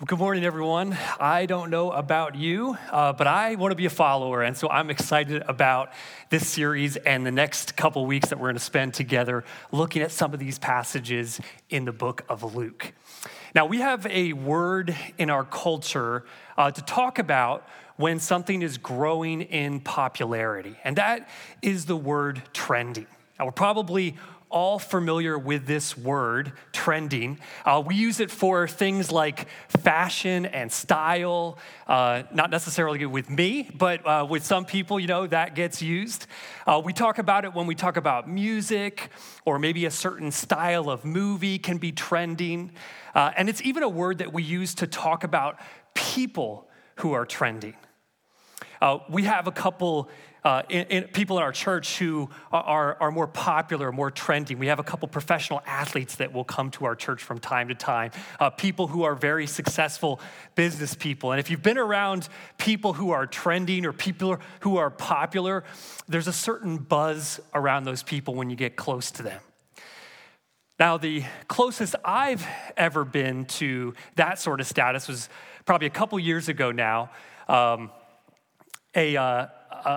Well, good morning, everyone. I don't know about you, uh, but I want to be a follower, and so I'm excited about this series and the next couple weeks that we're going to spend together looking at some of these passages in the book of Luke. Now, we have a word in our culture uh, to talk about when something is growing in popularity, and that is the word trendy. Now, we're probably all familiar with this word, trending. Uh, we use it for things like fashion and style, uh, not necessarily with me, but uh, with some people, you know, that gets used. Uh, we talk about it when we talk about music, or maybe a certain style of movie can be trending. Uh, and it's even a word that we use to talk about people who are trending. Uh, we have a couple uh, in, in people in our church who are, are more popular, more trending. We have a couple professional athletes that will come to our church from time to time, uh, people who are very successful business people. And if you've been around people who are trending or people who are popular, there's a certain buzz around those people when you get close to them. Now, the closest I've ever been to that sort of status was probably a couple years ago now. Um, a, uh,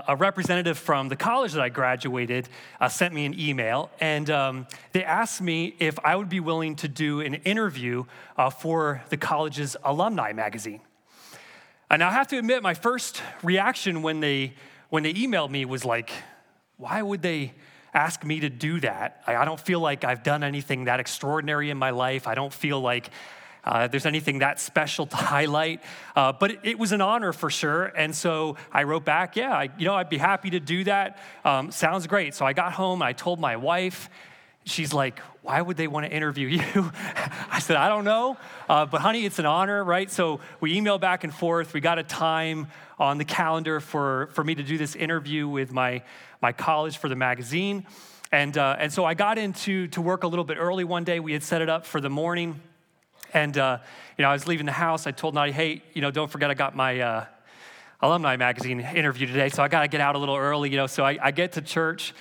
a representative from the college that I graduated uh, sent me an email, and um, they asked me if I would be willing to do an interview uh, for the college's alumni magazine. And I have to admit, my first reaction when they when they emailed me was like, "Why would they ask me to do that? I, I don't feel like I've done anything that extraordinary in my life. I don't feel like uh, there's anything that special to highlight. Uh, but it, it, was an honor for sure. And so I wrote back, yeah, I, you know, I'd be happy to do that. Um, sounds great. So I got home, I told my wife, she's like, why would they want to interview you? I said, I don't know. Uh, but honey, it's an honor, right? So we emailed back and forth. We got a time on the calendar for, for me to do this interview with my, my college for the magazine. And, uh, and so I got into to work a little bit early one day. We had set it up for the morning. And, uh, you know, I was leaving the house. I told Nadi, hey, you know, don't forget I got my uh, alumni magazine interview today, so I got to get out a little early, you know. So I, I get to church,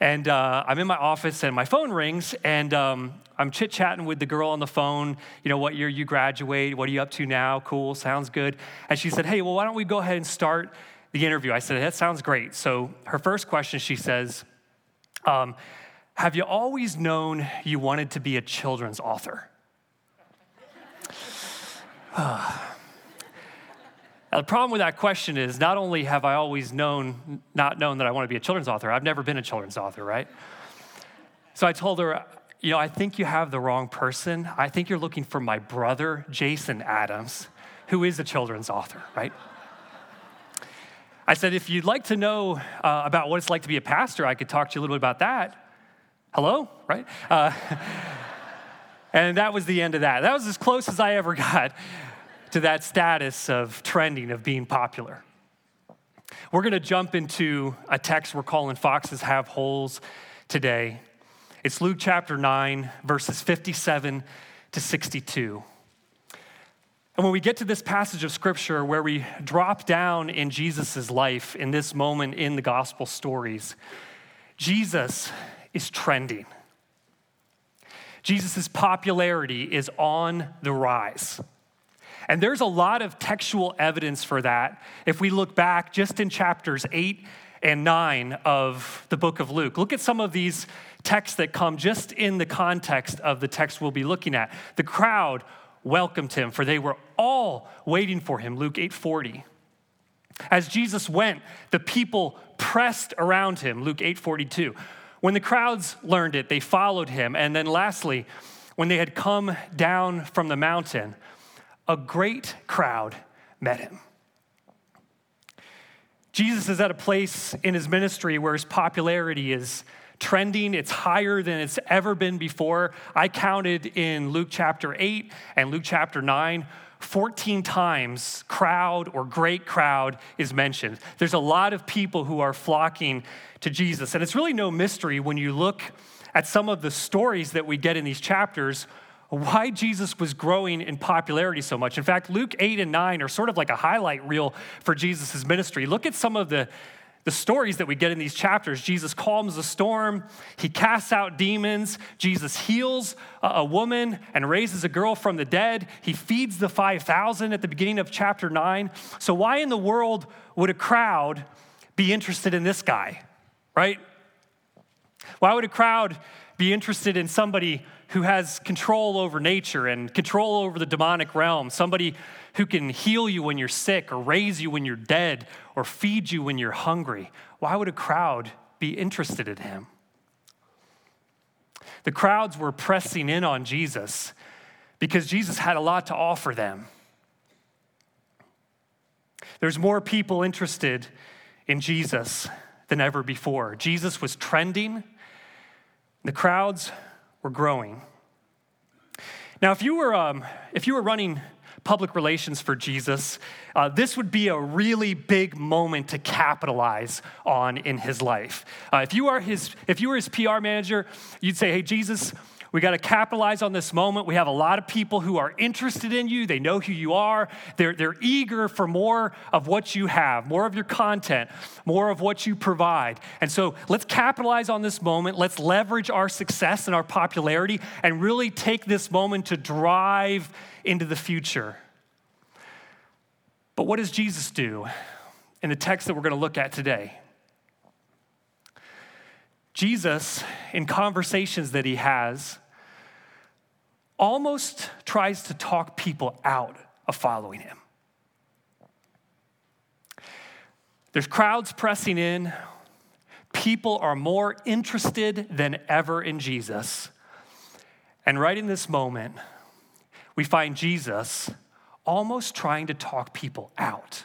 and uh, I'm in my office, and my phone rings, and um, I'm chit chatting with the girl on the phone. You know, what year you graduate? What are you up to now? Cool, sounds good. And she said, hey, well, why don't we go ahead and start the interview? I said, that sounds great. So her first question, she says, um, have you always known you wanted to be a children's author? the problem with that question is not only have I always known, not known that I want to be a children's author, I've never been a children's author, right? So I told her, you know, I think you have the wrong person. I think you're looking for my brother, Jason Adams, who is a children's author, right? I said, if you'd like to know uh, about what it's like to be a pastor, I could talk to you a little bit about that. Hello, right? Uh, and that was the end of that. That was as close as I ever got to that status of trending, of being popular. We're going to jump into a text we're calling Foxes Have Holes today. It's Luke chapter 9, verses 57 to 62. And when we get to this passage of scripture where we drop down in Jesus' life in this moment in the gospel stories, Jesus is trending. Jesus' popularity is on the rise. And there's a lot of textual evidence for that if we look back just in chapters 8 and 9 of the book of Luke. Look at some of these texts that come just in the context of the text we'll be looking at. The crowd welcomed him, for they were all waiting for him, Luke 8:40. As Jesus went, the people pressed around him, Luke 8:42. When the crowds learned it, they followed him. And then lastly, when they had come down from the mountain, a great crowd met him. Jesus is at a place in his ministry where his popularity is trending. It's higher than it's ever been before. I counted in Luke chapter 8 and Luke chapter 9. 14 times crowd or great crowd is mentioned. There's a lot of people who are flocking to Jesus. And it's really no mystery when you look at some of the stories that we get in these chapters why Jesus was growing in popularity so much. In fact, Luke 8 and 9 are sort of like a highlight reel for Jesus' ministry. Look at some of the, the stories that we get in these chapters. Jesus calms the storm, he casts out demons, Jesus heals a woman and raises a girl from the dead, he feeds the 5,000 at the beginning of chapter 9. So, why in the world would a crowd be interested in this guy, right? Why would a crowd be interested in somebody who has control over nature and control over the demonic realm, somebody who can heal you when you're sick or raise you when you're dead or feed you when you're hungry. Why would a crowd be interested in him? The crowds were pressing in on Jesus because Jesus had a lot to offer them. There's more people interested in Jesus than ever before. Jesus was trending, the crowds were growing. Now, if you were, um, if you were running public relations for Jesus, uh, this would be a really big moment to capitalize on in his life. Uh, if, you are his, if you were his PR manager, you'd say, hey, Jesus, we got to capitalize on this moment. We have a lot of people who are interested in you. They know who you are. They're, they're eager for more of what you have, more of your content, more of what you provide. And so let's capitalize on this moment. Let's leverage our success and our popularity and really take this moment to drive into the future. But what does Jesus do in the text that we're going to look at today? Jesus, in conversations that he has, almost tries to talk people out of following him. There's crowds pressing in. People are more interested than ever in Jesus. And right in this moment, we find Jesus almost trying to talk people out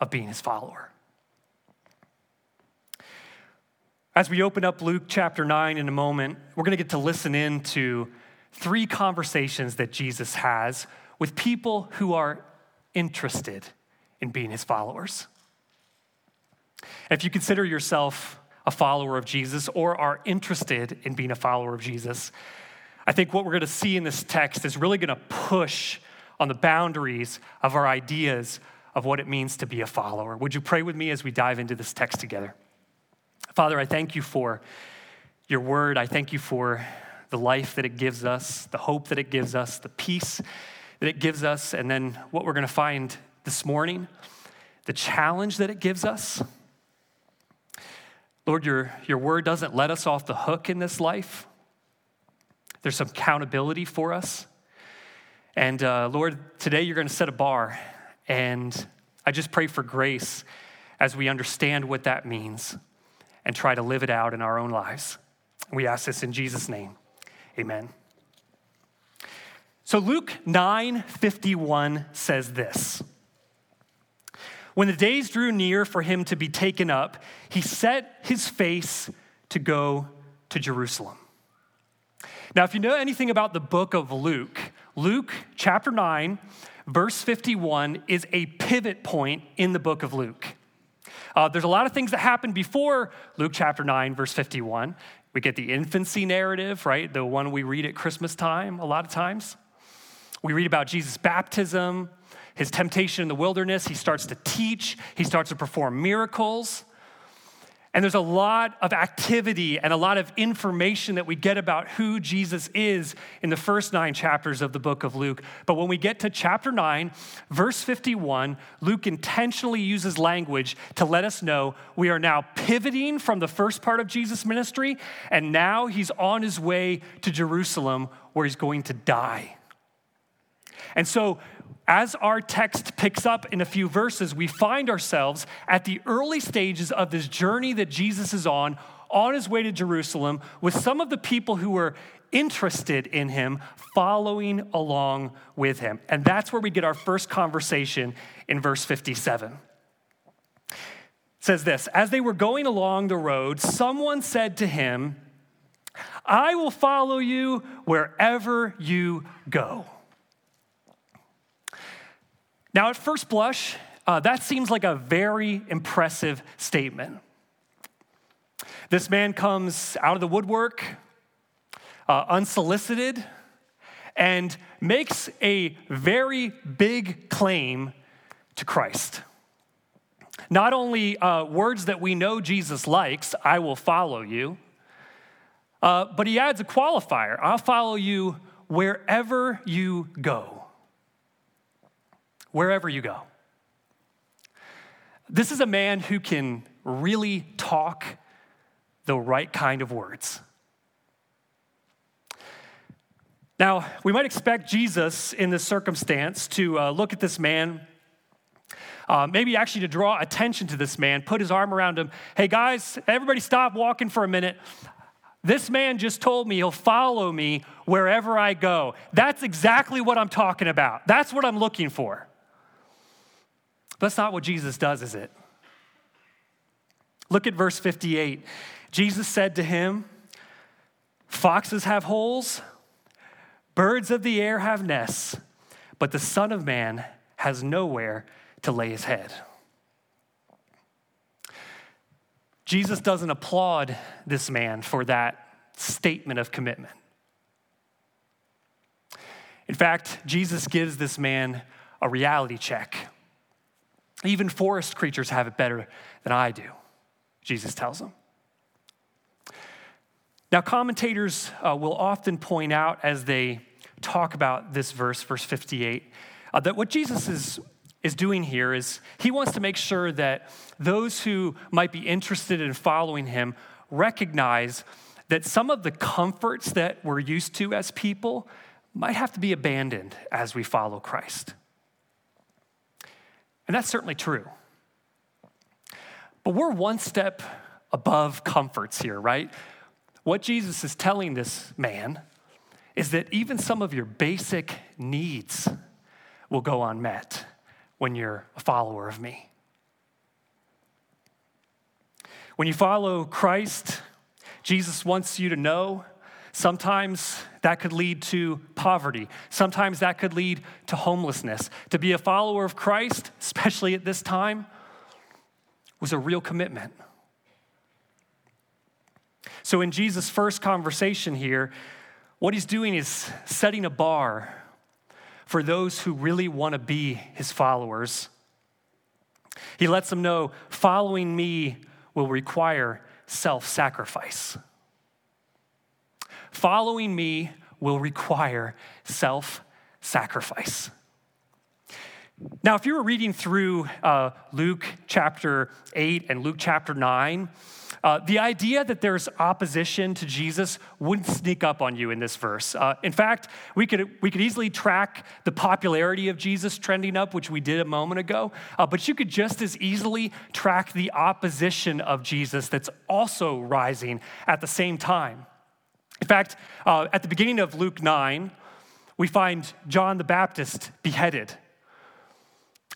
of being his follower. As we open up Luke chapter 9 in a moment, we're going to get to listen in to three conversations that Jesus has with people who are interested in being his followers. if you consider yourself a follower of Jesus or are interested in being a follower of Jesus, I think what we're going to see in this text is really going to push on the boundaries of our ideas of what it means to be a follower. Would you pray with me as we dive into this text together? Father, I thank you for your word. I thank you for the life that it gives us, the hope that it gives us, the peace that it gives us, and then what we're going to find this morning, the challenge that it gives us. Lord, your, your word doesn't let us off the hook in this life. There's some accountability for us. And uh, Lord, today you're going to set a bar. And I just pray for grace as we understand what that means and try to live it out in our own lives. We ask this in Jesus' name. Amen. So Luke 9:51 says this. When the days drew near for him to be taken up, he set his face to go to Jerusalem. Now, if you know anything about the book of Luke, Luke chapter 9, verse 51 is a pivot point in the book of Luke. Uh, there's a lot of things that happen before Luke chapter 9, verse 51. We get the infancy narrative, right? The one we read at Christmas time a lot of times. We read about Jesus' baptism, his temptation in the wilderness. He starts to teach, he starts to perform miracles. And there's a lot of activity and a lot of information that we get about who Jesus is in the first nine chapters of the book of Luke. But when we get to chapter 9, verse 51, Luke intentionally uses language to let us know we are now pivoting from the first part of Jesus' ministry, and now he's on his way to Jerusalem where he's going to die. And so as our text picks up in a few verses, we find ourselves at the early stages of this journey that Jesus is on, on his way to Jerusalem, with some of the people who were interested in him following along with him. And that's where we get our first conversation in verse 57. It says this As they were going along the road, someone said to him, I will follow you wherever you go. Now, at first blush, uh, that seems like a very impressive statement. This man comes out of the woodwork, uh, unsolicited, and makes a very big claim to Christ. Not only uh, words that we know Jesus likes, I will follow you, uh, but he adds a qualifier I'll follow you wherever you go. Wherever you go. This is a man who can really talk the right kind of words. Now, we might expect Jesus in this circumstance to uh, look at this man, uh, maybe actually to draw attention to this man, put his arm around him. Hey, guys, everybody stop walking for a minute. This man just told me he'll follow me wherever I go. That's exactly what I'm talking about. That's what I'm looking for. That's not what Jesus does, is it? Look at verse 58. Jesus said to him, Foxes have holes Birds of the air have nests, but the Son of Man has nowhere to lay his head. Jesus doesn't applaud this man for that statement of commitment. In fact, Jesus gives this man a reality check. Even forest creatures have it better than I do, Jesus tells him. Now, commentators uh, will often point out as they talk about this verse, verse 58, uh, that what Jesus is, is doing here is he wants to make sure that those who might be interested in following him recognize that some of the comforts that we're used to as people might have to be abandoned as we follow Christ. And that's certainly true. But we're one step above comforts here, right? What Jesus is telling this man is that even some of your basic needs will go unmet when you're a follower of me. When you follow Christ, Jesus wants you to know sometimes that could lead to poverty, sometimes that could lead to homelessness. To be a follower of Christ, especially at this time, was a real commitment. So, in Jesus' first conversation here, what he's doing is setting a bar for those who really want to be his followers. He lets them know following me will require self sacrifice. Following me will require self sacrifice. Now, if you were reading through uh, Luke chapter 8 and Luke chapter 9, uh, the idea that there's opposition to Jesus wouldn't sneak up on you in this verse. Uh, in fact, we could, we could easily track the popularity of Jesus trending up, which we did a moment ago, uh, but you could just as easily track the opposition of Jesus that's also rising at the same time. In fact, uh, at the beginning of Luke 9, we find John the Baptist beheaded.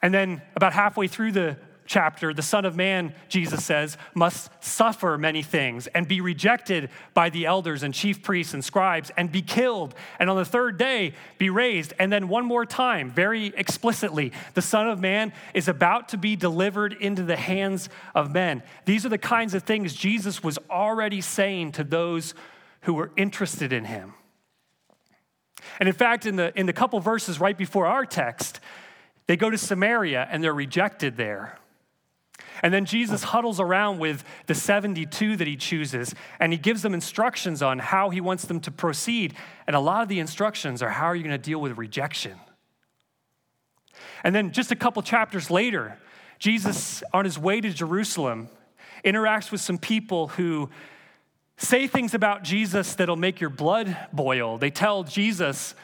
And then, about halfway through the chapter, the Son of Man, Jesus says, must suffer many things and be rejected by the elders and chief priests and scribes and be killed, and on the third day be raised. And then, one more time, very explicitly, the Son of Man is about to be delivered into the hands of men. These are the kinds of things Jesus was already saying to those who were interested in him. And in fact, in the, in the couple verses right before our text, they go to Samaria and they're rejected there. And then Jesus huddles around with the 72 that he chooses, and he gives them instructions on how he wants them to proceed. And a lot of the instructions are how are you going to deal with rejection? And then just a couple chapters later, Jesus, on his way to Jerusalem, interacts with some people who say things about Jesus that'll make your blood boil. They tell Jesus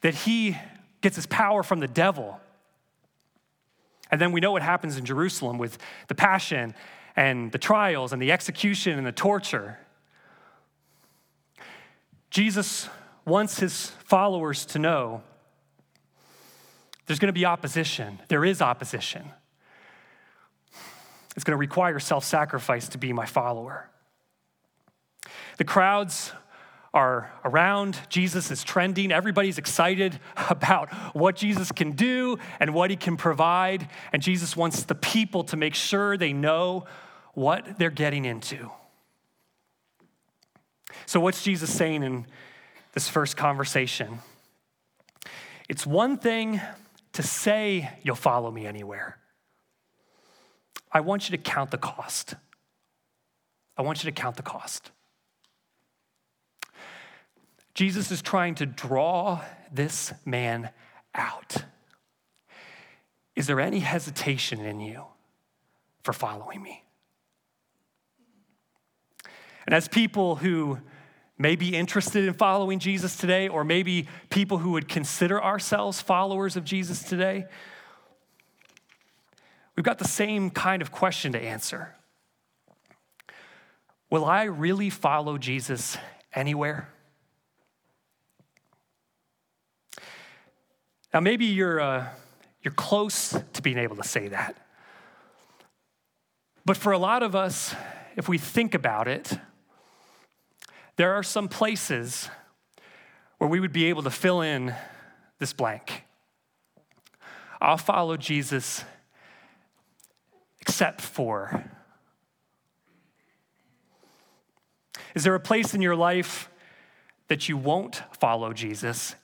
that he gets his power from the devil. And then we know what happens in Jerusalem with the passion and the trials and the execution and the torture. Jesus wants his followers to know there's going to be opposition. There is opposition. It's going to require self sacrifice to be my follower. The crowds are around. Jesus is trending. Everybody's excited about what Jesus can do and what he can provide. And Jesus wants the people to make sure they know what they're getting into. So, what's Jesus saying in this first conversation? It's one thing to say you'll follow me anywhere. I want you to count the cost. I want you to count the cost. Jesus is trying to draw this man out. Is there any hesitation in you for following me? And as people who may be interested in following Jesus today, or maybe people who would consider ourselves followers of Jesus today, we've got the same kind of question to answer. Will I really follow Jesus anywhere? Now, maybe you're, uh, you're close to being able to say that. But for a lot of us, if we think about it, there are some places where we would be able to fill in this blank. I'll follow Jesus except for. Is there a place in your life that you won't follow Jesus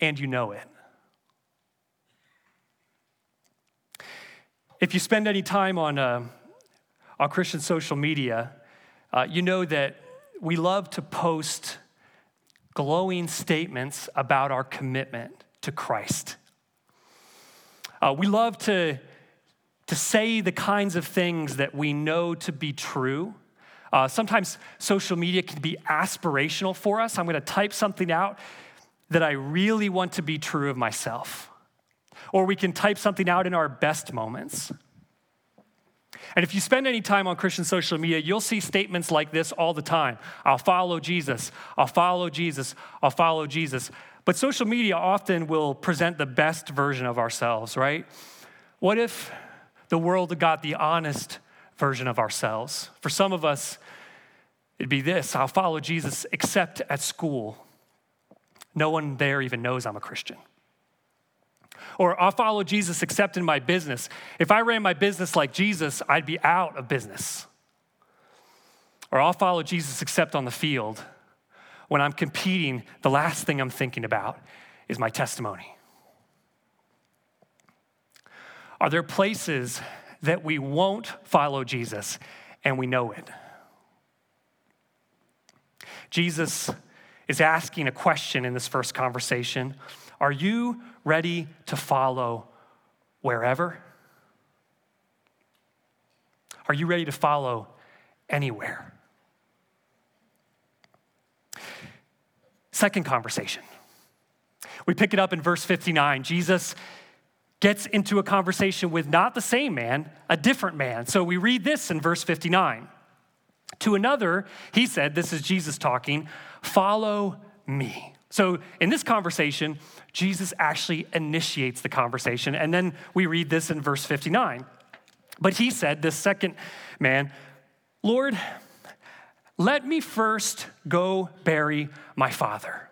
and you know it? If you spend any time on, uh, on Christian social media, uh, you know that we love to post glowing statements about our commitment to Christ. Uh, we love to, to say the kinds of things that we know to be true. Uh, sometimes social media can be aspirational for us. I'm going to type something out that I really want to be true of myself. Or we can type something out in our best moments. And if you spend any time on Christian social media, you'll see statements like this all the time I'll follow Jesus, I'll follow Jesus, I'll follow Jesus. But social media often will present the best version of ourselves, right? What if the world got the honest version of ourselves? For some of us, it'd be this I'll follow Jesus except at school. No one there even knows I'm a Christian. Or I'll follow Jesus except in my business. If I ran my business like Jesus, I'd be out of business. Or I'll follow Jesus except on the field. When I'm competing, the last thing I'm thinking about is my testimony. Are there places that we won't follow Jesus and we know it? Jesus is asking a question in this first conversation Are you ready to follow wherever? Are you ready to follow anywhere? Second conversation. We pick it up in verse 59. Jesus gets into a conversation with not the same man, a different man. So we read this in verse 59. To another, he said, This is Jesus talking, follow me. So, in this conversation, Jesus actually initiates the conversation. And then we read this in verse 59. But he said, this second man, Lord, let me first go bury my father.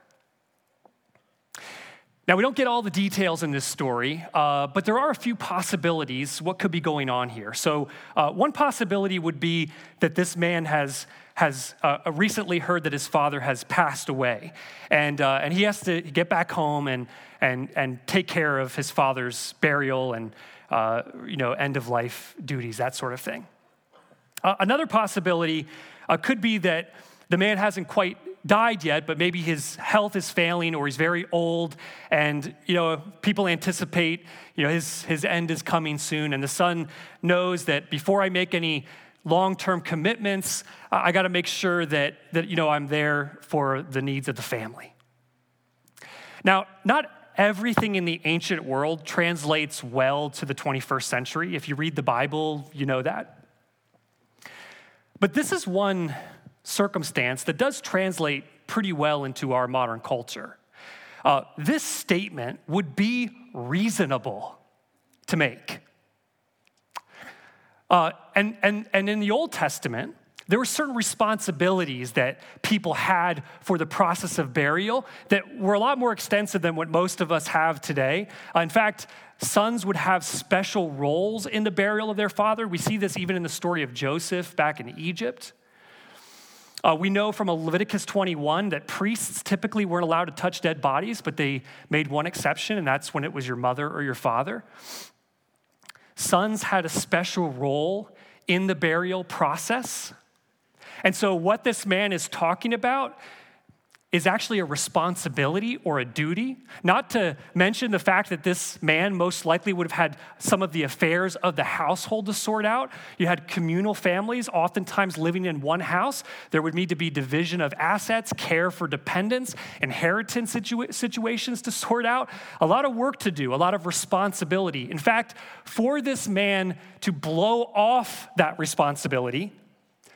Now, we don't get all the details in this story, uh, but there are a few possibilities what could be going on here. So, uh, one possibility would be that this man has has uh, recently heard that his father has passed away, and, uh, and he has to get back home and, and, and take care of his father's burial and uh, you know, end of life duties, that sort of thing. Uh, another possibility uh, could be that the man hasn't quite died yet, but maybe his health is failing or he's very old, and you know people anticipate you know his his end is coming soon, and the son knows that before I make any long-term commitments i got to make sure that, that you know i'm there for the needs of the family. Now not everything in the ancient world translates well to the 21st century. If you read the bible you know that. But this is one circumstance that does translate pretty well into our modern culture. Uh, this statement would be reasonable to make. Uh, and, and, and in the Old Testament, there were certain responsibilities that people had for the process of burial that were a lot more extensive than what most of us have today. Uh, in fact, sons would have special roles in the burial of their father. We see this even in the story of Joseph back in Egypt. Uh, we know from Leviticus 21 that priests typically weren't allowed to touch dead bodies, but they made one exception, and that's when it was your mother or your father. sons had a special role in the burial process. And so, what this man is talking about is actually a responsibility or a duty, not to mention the fact that this man most likely would have had some of the affairs of the household to sort out. You had communal families, oftentimes living in one house. There would need to be division of assets, care for dependents, inheritance situa- situations to sort out. A lot of work to do, a lot of responsibility. In fact, for this man to blow off that responsibility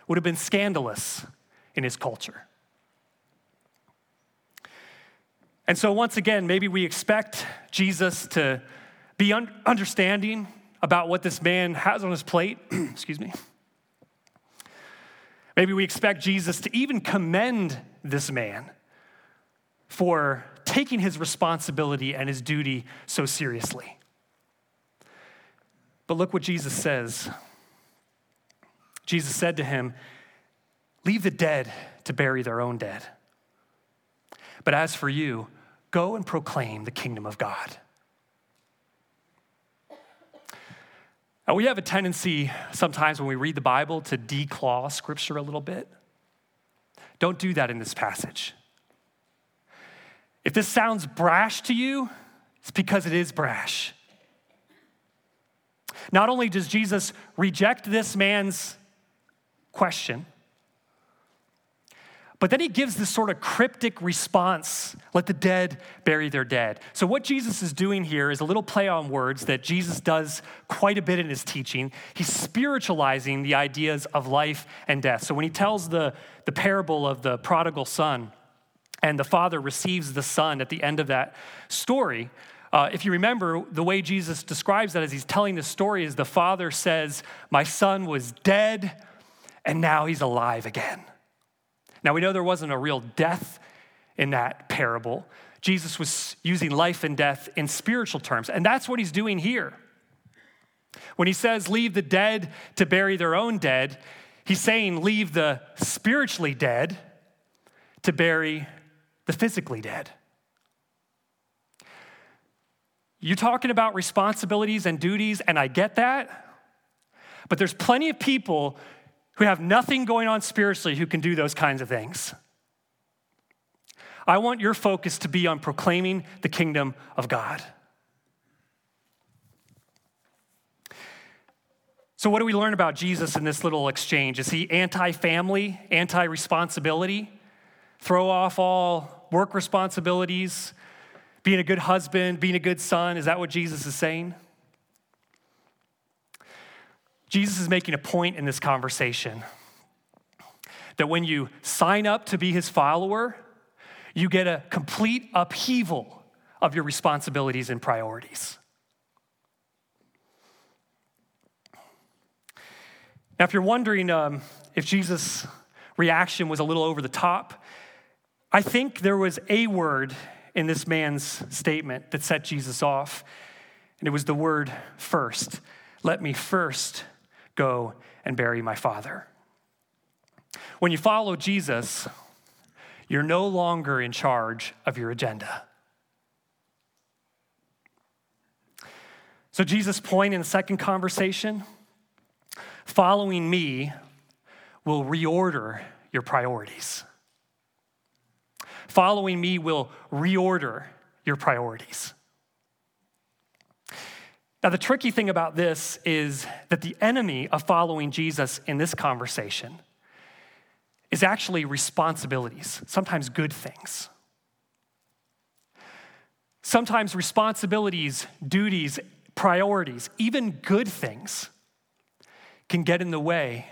would have been scandalous in his culture. And so, once again, maybe we expect Jesus to be un- understanding about what this man has on his plate. Excuse me. Maybe we expect Jesus to even commend this man for taking his responsibility and his duty so seriously. But look what Jesus says. Jesus said to him, Leave the dead to bury their own dead. But as for you, Go and proclaim the kingdom of God. Now, we have a tendency sometimes when we read the Bible to declaw scripture a little bit. Don't do that in this passage. If this sounds brash to you, it's because it is brash. Not only does Jesus reject this man's question, but then he gives this sort of cryptic response let the dead bury their dead. So, what Jesus is doing here is a little play on words that Jesus does quite a bit in his teaching. He's spiritualizing the ideas of life and death. So, when he tells the, the parable of the prodigal son, and the father receives the son at the end of that story, uh, if you remember, the way Jesus describes that as he's telling the story is the father says, My son was dead, and now he's alive again. Now, we know there wasn't a real death in that parable. Jesus was using life and death in spiritual terms, and that's what he's doing here. When he says, leave the dead to bury their own dead, he's saying, leave the spiritually dead to bury the physically dead. You're talking about responsibilities and duties, and I get that. But there's plenty of people who have nothing going on spiritually who can do those kinds of things. I want your focus to be on proclaiming the kingdom of God. So, what do we learn about Jesus in this little exchange? Is he anti family, anti responsibility? Throw off all work responsibilities, being a good husband, being a good son? Is that what Jesus is saying? Jesus is making a point in this conversation that when you sign up to be his follower, you get a complete upheaval of your responsibilities and priorities. Now, if you're wondering um, if Jesus' reaction was a little over the top, I think there was a word in this man's statement that set Jesus off, and it was the word first. Let me first Go and bury my father. When you follow Jesus, you're no longer in charge of your agenda. So, Jesus' point in the second conversation following me will reorder your priorities. Following me will reorder your priorities. Now, the tricky thing about this is that the enemy of following Jesus in this conversation is actually responsibilities, sometimes good things. Sometimes responsibilities, duties, priorities, even good things can get in the way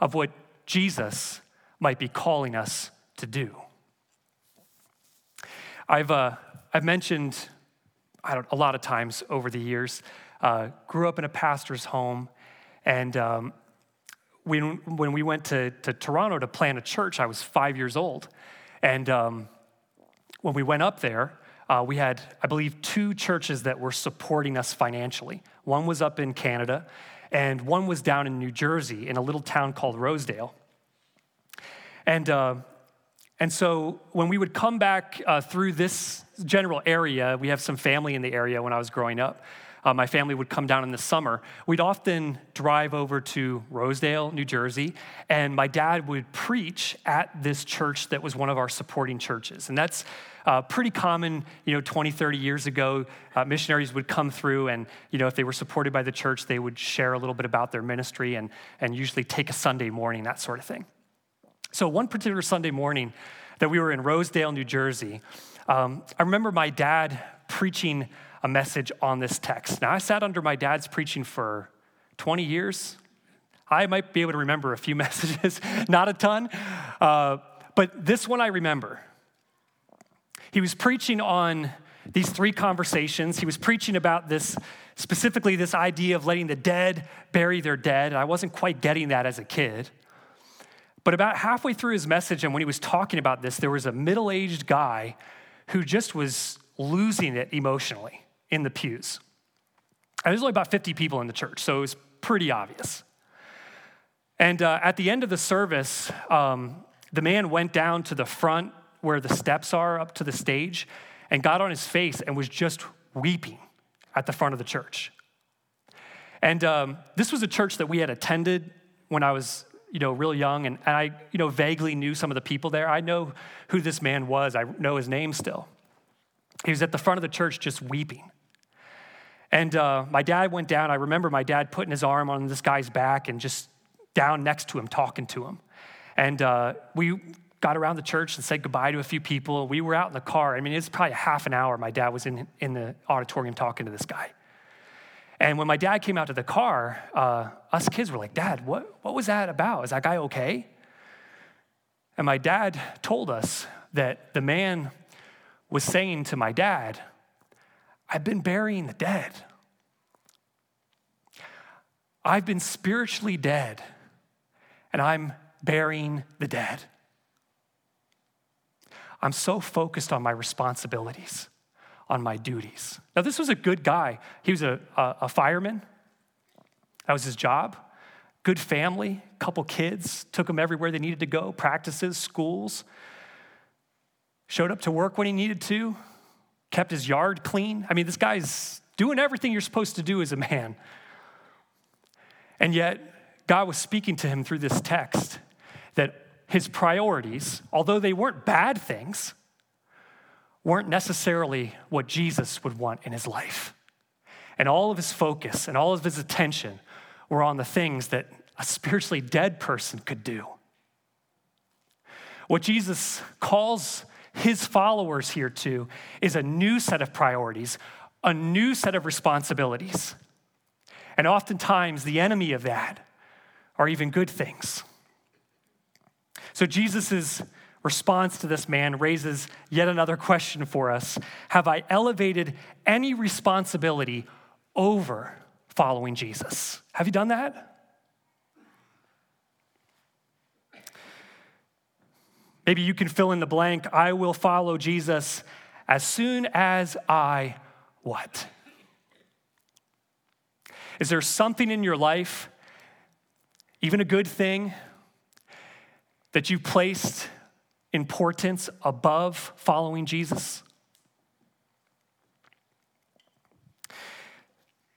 of what Jesus might be calling us to do. I've, uh, I've mentioned I don't, a lot of times over the years uh, grew up in a pastor's home, and um, when, when we went to, to Toronto to plant a church, I was five years old. And um, when we went up there, uh, we had, I believe, two churches that were supporting us financially. One was up in Canada, and one was down in New Jersey in a little town called Rosedale. And, uh, and so when we would come back uh, through this general area, we have some family in the area when I was growing up. Uh, my family would come down in the summer, we'd often drive over to Rosedale, New Jersey, and my dad would preach at this church that was one of our supporting churches. And that's uh, pretty common, you know, 20, 30 years ago. Uh, missionaries would come through, and, you know, if they were supported by the church, they would share a little bit about their ministry and, and usually take a Sunday morning, that sort of thing. So, one particular Sunday morning that we were in Rosedale, New Jersey, um, I remember my dad preaching a message on this text. Now, I sat under my dad's preaching for 20 years. I might be able to remember a few messages, not a ton, uh, but this one I remember. He was preaching on these three conversations. He was preaching about this, specifically, this idea of letting the dead bury their dead. And I wasn't quite getting that as a kid. But about halfway through his message, and when he was talking about this, there was a middle aged guy who just was losing it emotionally in the pews. And there's only about 50 people in the church, so it was pretty obvious. And uh, at the end of the service, um, the man went down to the front where the steps are up to the stage and got on his face and was just weeping at the front of the church. And um, this was a church that we had attended when I was, you know, real young, and, and I, you know, vaguely knew some of the people there. I know who this man was. I know his name still. He was at the front of the church just weeping. And uh, my dad went down. I remember my dad putting his arm on this guy's back and just down next to him, talking to him. And uh, we got around the church and said goodbye to a few people. We were out in the car. I mean, it's probably half an hour my dad was in, in the auditorium talking to this guy. And when my dad came out to the car, uh, us kids were like, Dad, what, what was that about? Is that guy okay? And my dad told us that the man was saying to my dad, I've been burying the dead. I've been spiritually dead, and I'm burying the dead. I'm so focused on my responsibilities, on my duties. Now, this was a good guy. He was a, a, a fireman, that was his job. Good family, couple kids, took him everywhere they needed to go, practices, schools. Showed up to work when he needed to, kept his yard clean. I mean, this guy's doing everything you're supposed to do as a man. And yet, God was speaking to him through this text that his priorities, although they weren't bad things, weren't necessarily what Jesus would want in his life. And all of his focus and all of his attention were on the things that a spiritually dead person could do. What Jesus calls his followers here to is a new set of priorities, a new set of responsibilities. And oftentimes, the enemy of that are even good things. So, Jesus' response to this man raises yet another question for us Have I elevated any responsibility over following Jesus? Have you done that? Maybe you can fill in the blank. I will follow Jesus as soon as I what? Is there something in your life, even a good thing, that you placed importance above following Jesus?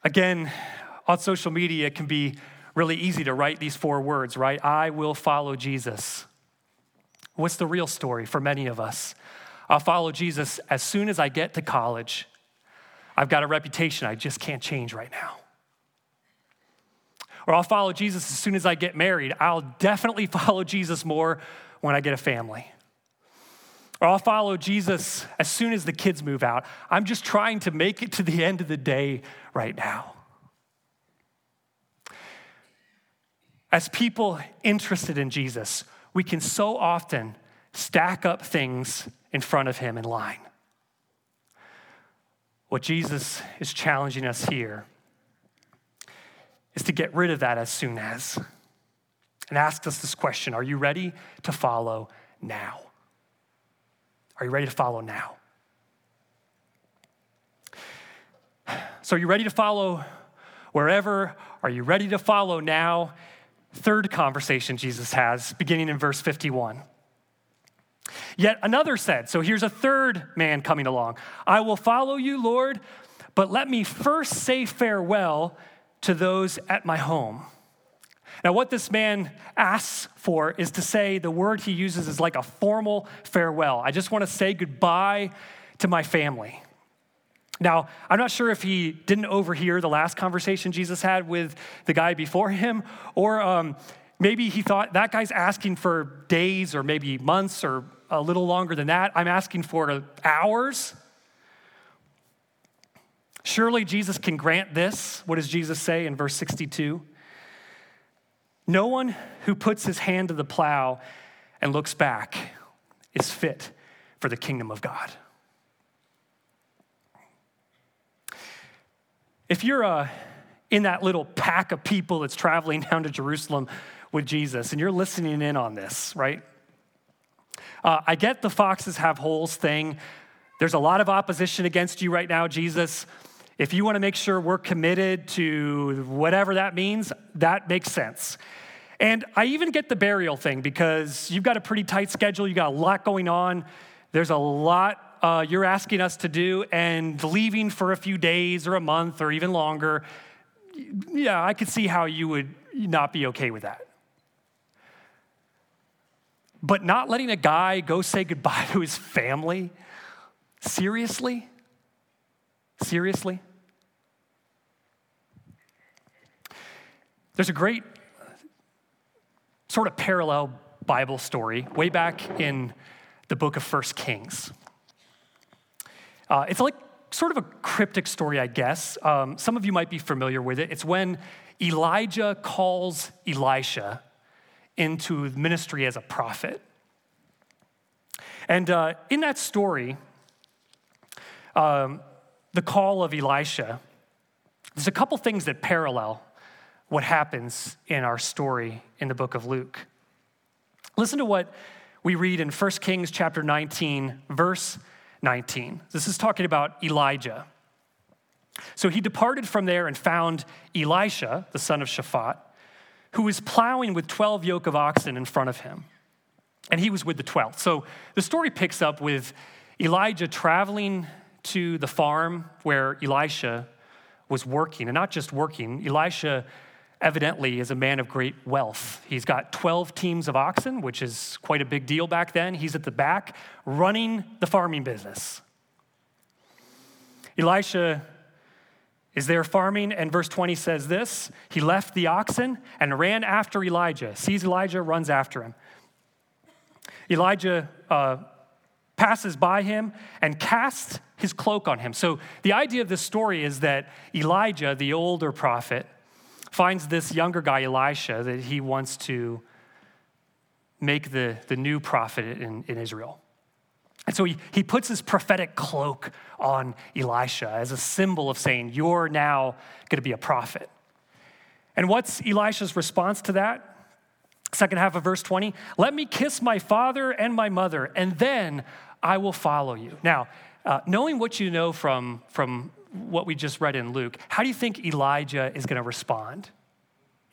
Again, on social media, it can be really easy to write these four words, right? I will follow Jesus. What's the real story for many of us? I'll follow Jesus as soon as I get to college. I've got a reputation I just can't change right now. Or I'll follow Jesus as soon as I get married. I'll definitely follow Jesus more when I get a family. Or I'll follow Jesus as soon as the kids move out. I'm just trying to make it to the end of the day right now. As people interested in Jesus, we can so often stack up things in front of him in line. What Jesus is challenging us here is to get rid of that as soon as and ask us this question Are you ready to follow now? Are you ready to follow now? So, are you ready to follow wherever? Are you ready to follow now? Third conversation Jesus has, beginning in verse 51. Yet another said, so here's a third man coming along I will follow you, Lord, but let me first say farewell to those at my home. Now, what this man asks for is to say the word he uses is like a formal farewell. I just want to say goodbye to my family. Now, I'm not sure if he didn't overhear the last conversation Jesus had with the guy before him, or um, maybe he thought that guy's asking for days or maybe months or a little longer than that. I'm asking for hours. Surely Jesus can grant this. What does Jesus say in verse 62? No one who puts his hand to the plow and looks back is fit for the kingdom of God. If you're uh, in that little pack of people that's traveling down to Jerusalem with Jesus and you're listening in on this, right? Uh, I get the foxes have holes thing. There's a lot of opposition against you right now, Jesus. If you want to make sure we're committed to whatever that means, that makes sense. And I even get the burial thing because you've got a pretty tight schedule, you got a lot going on. There's a lot uh, you're asking us to do, and leaving for a few days or a month or even longer. Yeah, I could see how you would not be okay with that. But not letting a guy go say goodbye to his family, seriously? Seriously? There's a great sort of parallel Bible story way back in the book of First Kings. Uh, it's like sort of a cryptic story, I guess. Um, some of you might be familiar with it. It's when Elijah calls Elisha into ministry as a prophet. And uh, in that story, um, the call of Elisha, there's a couple things that parallel what happens in our story in the book of Luke. Listen to what we read in 1 Kings chapter 19, verse 19. This is talking about Elijah. So he departed from there and found Elisha, the son of Shaphat, who was plowing with 12 yoke of oxen in front of him. And he was with the 12th. So the story picks up with Elijah traveling to the farm where Elisha was working. And not just working, Elisha evidently is a man of great wealth. He's got 12 teams of oxen, which is quite a big deal back then. He's at the back running the farming business. Elisha is there farming, and verse 20 says this He left the oxen and ran after Elijah, sees Elijah, runs after him. Elijah uh, passes by him and casts his cloak on him. So, the idea of this story is that Elijah, the older prophet, finds this younger guy, Elisha, that he wants to make the, the new prophet in, in Israel. And so he, he puts his prophetic cloak on Elisha as a symbol of saying, You're now going to be a prophet. And what's Elisha's response to that? Second half of verse 20 Let me kiss my father and my mother, and then I will follow you. Now, uh, knowing what you know from, from what we just read in Luke, how do you think Elijah is going to respond?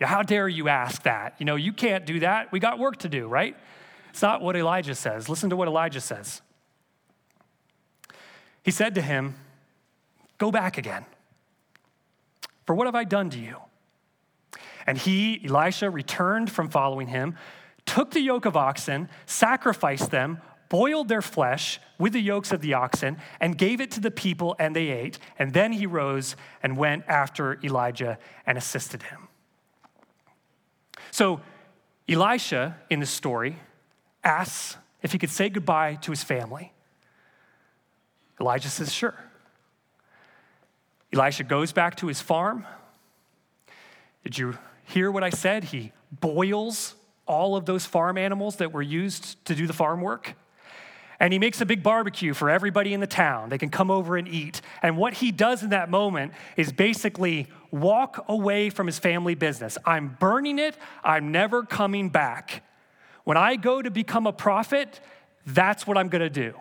Yeah, how dare you ask that? You know, you can't do that. We got work to do, right? It's not what Elijah says. Listen to what Elijah says. He said to him, Go back again. For what have I done to you? And he, Elisha, returned from following him, took the yoke of oxen, sacrificed them, boiled their flesh with the yokes of the oxen, and gave it to the people, and they ate. And then he rose and went after Elijah and assisted him. So Elisha in the story asks if he could say goodbye to his family. Elijah says, sure. Elisha goes back to his farm. Did you hear what I said? He boils all of those farm animals that were used to do the farm work and he makes a big barbecue for everybody in the town. They can come over and eat. And what he does in that moment is basically walk away from his family business. I'm burning it, I'm never coming back. When I go to become a prophet, that's what I'm going to do.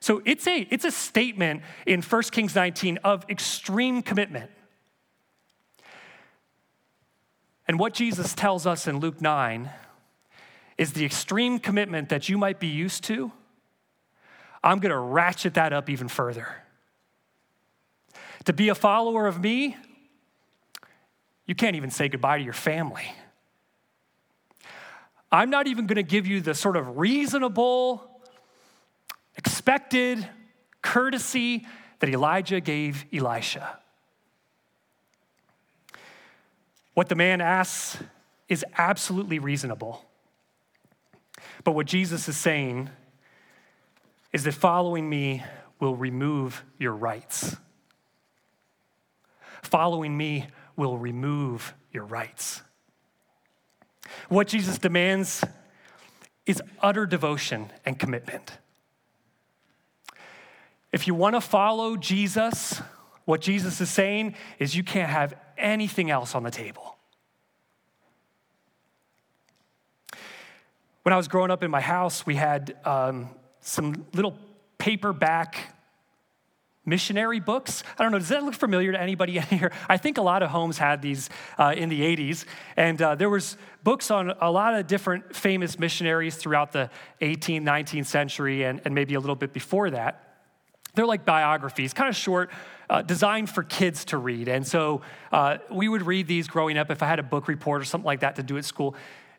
So it's a, it's a statement in 1 Kings 19 of extreme commitment. And what Jesus tells us in Luke 9 is the extreme commitment that you might be used to I'm going to ratchet that up even further. To be a follower of me, you can't even say goodbye to your family. I'm not even going to give you the sort of reasonable, expected courtesy that Elijah gave Elisha. What the man asks is absolutely reasonable. But what Jesus is saying is that following me will remove your rights. Following me will remove your rights. What Jesus demands is utter devotion and commitment. If you want to follow Jesus, what Jesus is saying is you can't have anything else on the table. When I was growing up in my house, we had um, some little paperback missionary books. I don't know, does that look familiar to anybody in here? I think a lot of homes had these uh, in the 80s. And uh, there was books on a lot of different famous missionaries throughout the 18th, 19th century, and, and maybe a little bit before that. They're like biographies, kind of short, uh, designed for kids to read. And so uh, we would read these growing up if I had a book report or something like that to do at school.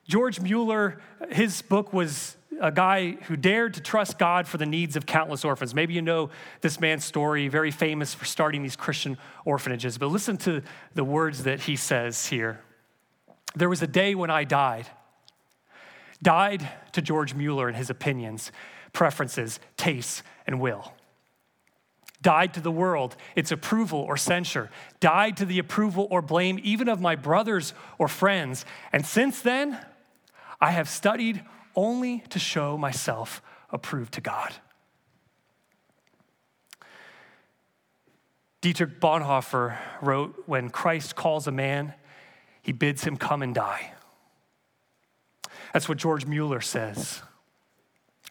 George Mueller, his book was a guy who dared to trust God for the needs of countless orphans. Maybe you know this man's story, very famous for starting these Christian orphanages. But listen to the words that he says here. There was a day when I died. Died to George Mueller and his opinions, preferences, tastes, and will. Died to the world, its approval or censure. Died to the approval or blame even of my brothers or friends. And since then, I have studied only to show myself approved to God. Dietrich Bonhoeffer wrote When Christ calls a man, he bids him come and die. That's what George Mueller says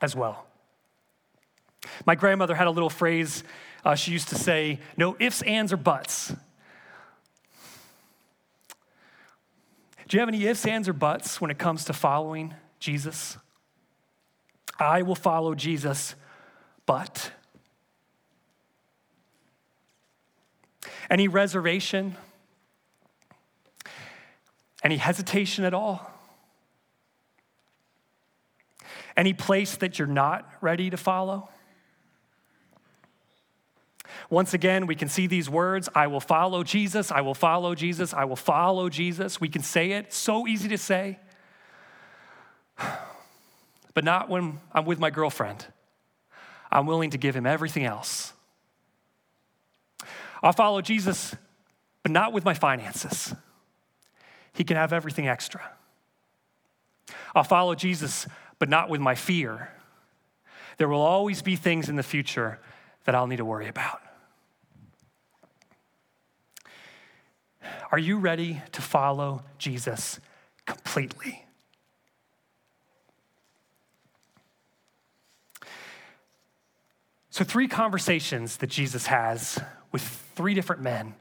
as well. My grandmother had a little phrase uh, she used to say, no ifs, ands, or buts. Do you have any ifs, ands, or buts when it comes to following Jesus? I will follow Jesus, but. Any reservation? Any hesitation at all? Any place that you're not ready to follow? Once again, we can see these words I will follow Jesus, I will follow Jesus, I will follow Jesus. We can say it, so easy to say, but not when I'm with my girlfriend. I'm willing to give him everything else. I'll follow Jesus, but not with my finances. He can have everything extra. I'll follow Jesus, but not with my fear. There will always be things in the future that I'll need to worry about. Are you ready to follow Jesus completely? So, three conversations that Jesus has with three different men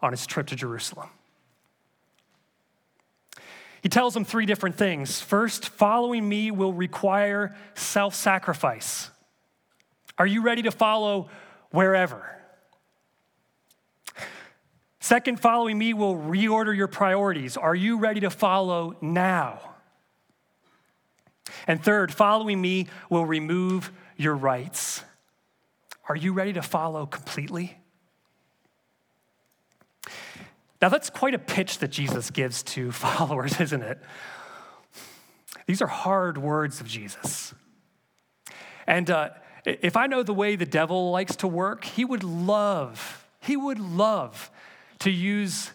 on his trip to Jerusalem. He tells them three different things. First, following me will require self sacrifice. Are you ready to follow wherever? Second, following me will reorder your priorities. Are you ready to follow now? And third, following me will remove your rights. Are you ready to follow completely? Now, that's quite a pitch that Jesus gives to followers, isn't it? These are hard words of Jesus. And uh, if I know the way the devil likes to work, he would love, he would love to use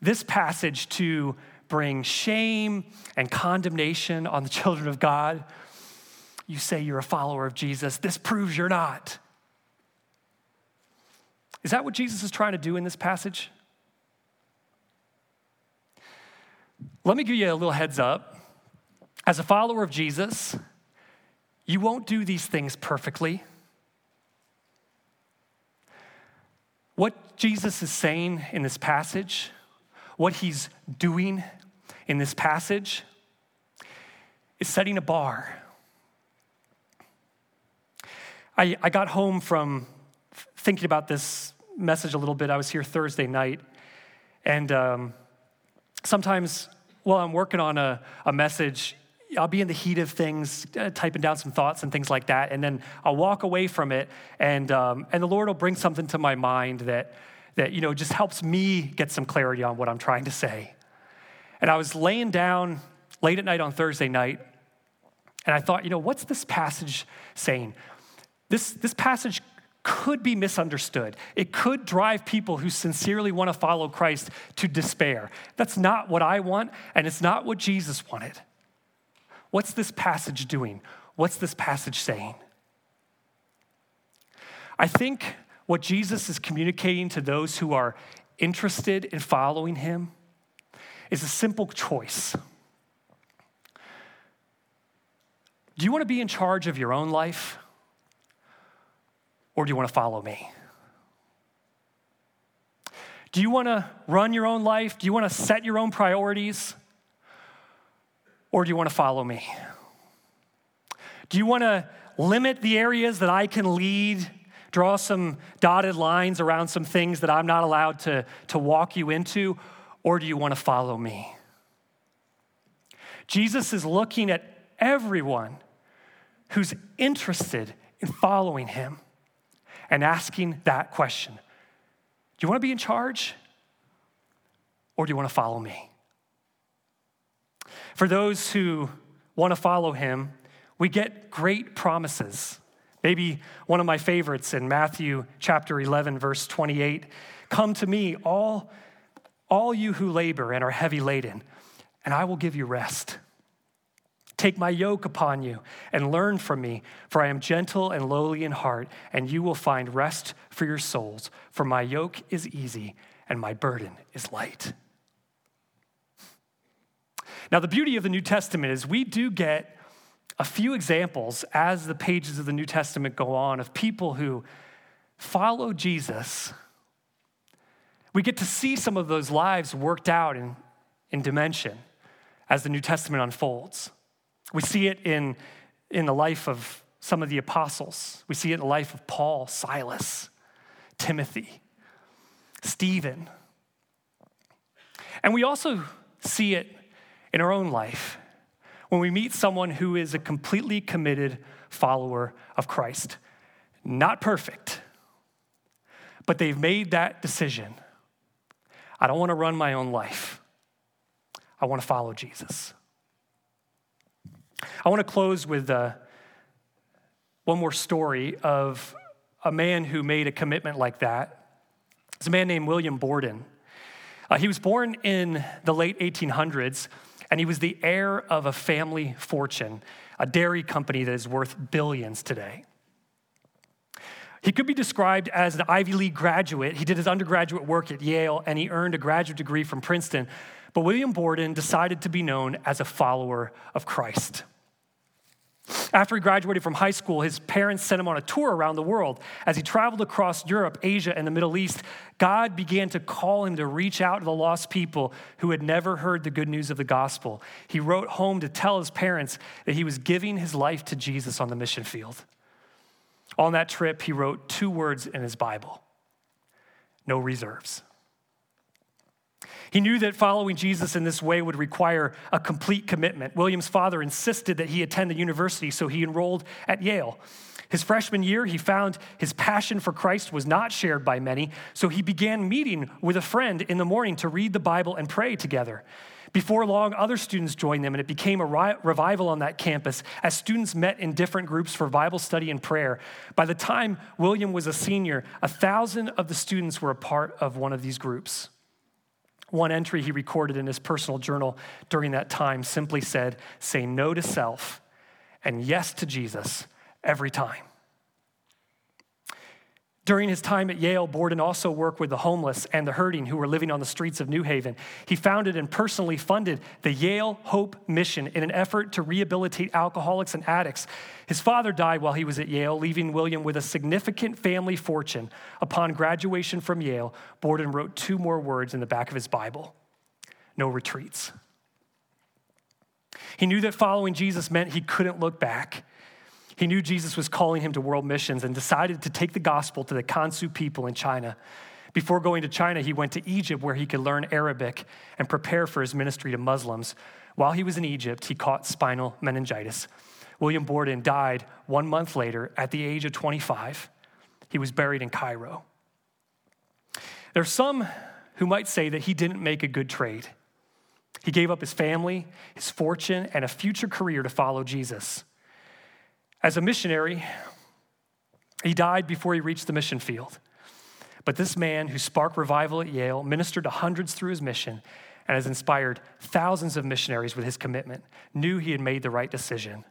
this passage to bring shame and condemnation on the children of God. You say you're a follower of Jesus. This proves you're not. Is that what Jesus is trying to do in this passage? Let me give you a little heads up. As a follower of Jesus, you won't do these things perfectly. What Jesus is saying in this passage, what he's doing in this passage, is setting a bar. I, I got home from thinking about this message a little bit. I was here Thursday night, and um, sometimes while I'm working on a, a message, I'll be in the heat of things, uh, typing down some thoughts and things like that, and then I'll walk away from it, and um, and the Lord will bring something to my mind that that you know just helps me get some clarity on what I'm trying to say. And I was laying down late at night on Thursday night, and I thought, you know, what's this passage saying? This this passage could be misunderstood. It could drive people who sincerely want to follow Christ to despair. That's not what I want, and it's not what Jesus wanted. What's this passage doing? What's this passage saying? I think what Jesus is communicating to those who are interested in following him is a simple choice. Do you want to be in charge of your own life? Or do you want to follow me? Do you want to run your own life? Do you want to set your own priorities? Or do you want to follow me? Do you want to limit the areas that I can lead, draw some dotted lines around some things that I'm not allowed to, to walk you into? Or do you want to follow me? Jesus is looking at everyone who's interested in following him and asking that question Do you want to be in charge? Or do you want to follow me? For those who want to follow him, we get great promises. Maybe one of my favorites in Matthew chapter 11, verse 28 Come to me, all, all you who labor and are heavy laden, and I will give you rest. Take my yoke upon you and learn from me, for I am gentle and lowly in heart, and you will find rest for your souls. For my yoke is easy and my burden is light. Now, the beauty of the New Testament is we do get a few examples as the pages of the New Testament go on of people who follow Jesus. We get to see some of those lives worked out in, in dimension as the New Testament unfolds. We see it in, in the life of some of the apostles. We see it in the life of Paul, Silas, Timothy, Stephen. And we also see it in our own life when we meet someone who is a completely committed follower of Christ. Not perfect, but they've made that decision. I don't want to run my own life, I want to follow Jesus. I want to close with uh, one more story of a man who made a commitment like that. It's a man named William Borden. Uh, he was born in the late 1800s, and he was the heir of a family fortune, a dairy company that is worth billions today. He could be described as an Ivy League graduate. He did his undergraduate work at Yale and he earned a graduate degree from Princeton. But William Borden decided to be known as a follower of Christ. After he graduated from high school, his parents sent him on a tour around the world. As he traveled across Europe, Asia, and the Middle East, God began to call him to reach out to the lost people who had never heard the good news of the gospel. He wrote home to tell his parents that he was giving his life to Jesus on the mission field. On that trip, he wrote two words in his Bible no reserves. He knew that following Jesus in this way would require a complete commitment. William's father insisted that he attend the university, so he enrolled at Yale. His freshman year, he found his passion for Christ was not shared by many, so he began meeting with a friend in the morning to read the Bible and pray together. Before long, other students joined them, and it became a revival on that campus as students met in different groups for Bible study and prayer. By the time William was a senior, a thousand of the students were a part of one of these groups. One entry he recorded in his personal journal during that time simply said, Say no to self and yes to Jesus every time. During his time at Yale, Borden also worked with the homeless and the hurting who were living on the streets of New Haven. He founded and personally funded the Yale Hope Mission in an effort to rehabilitate alcoholics and addicts. His father died while he was at Yale, leaving William with a significant family fortune. Upon graduation from Yale, Borden wrote two more words in the back of his Bible no retreats. He knew that following Jesus meant he couldn't look back. He knew Jesus was calling him to world missions and decided to take the gospel to the Kansu people in China. Before going to China, he went to Egypt where he could learn Arabic and prepare for his ministry to Muslims. While he was in Egypt, he caught spinal meningitis. William Borden died one month later at the age of 25. He was buried in Cairo. There are some who might say that he didn't make a good trade. He gave up his family, his fortune, and a future career to follow Jesus. As a missionary, he died before he reached the mission field. But this man who sparked revival at Yale ministered to hundreds through his mission and has inspired thousands of missionaries with his commitment, knew he had made the right decision.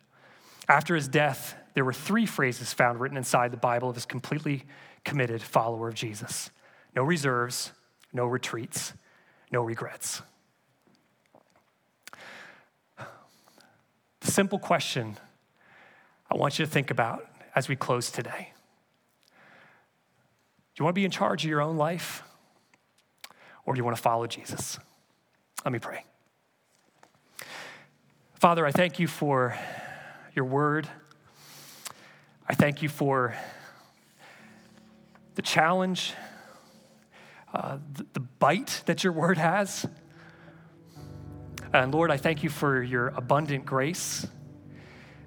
After his death, there were three phrases found written inside the Bible of his completely committed follower of Jesus no reserves, no retreats, no regrets. The simple question I want you to think about as we close today. Do you want to be in charge of your own life? Or do you want to follow Jesus? Let me pray. Father, I thank you for your word. I thank you for the challenge, uh, the, the bite that your word has. And Lord, I thank you for your abundant grace,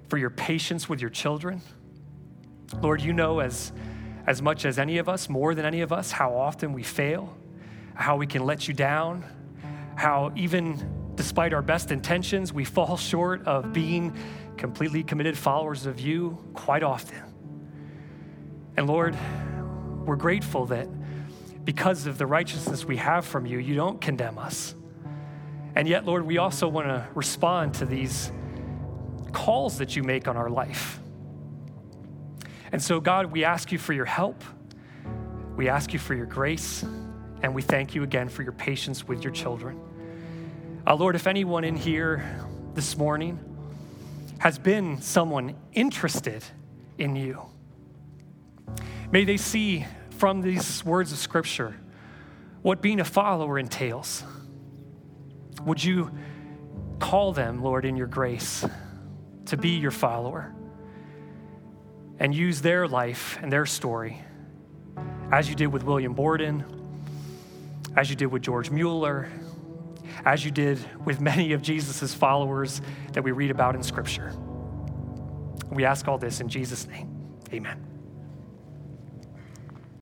for your patience with your children. Lord, you know as, as much as any of us, more than any of us, how often we fail, how we can let you down, how even despite our best intentions, we fall short of being completely committed followers of you quite often. And Lord, we're grateful that because of the righteousness we have from you, you don't condemn us. And yet, Lord, we also want to respond to these calls that you make on our life. And so, God, we ask you for your help. We ask you for your grace. And we thank you again for your patience with your children. Uh, Lord, if anyone in here this morning has been someone interested in you. May they see from these words of Scripture what being a follower entails. Would you call them, Lord, in your grace to be your follower and use their life and their story as you did with William Borden, as you did with George Mueller, as you did with many of Jesus' followers that we read about in Scripture. We ask all this in Jesus' name. Amen.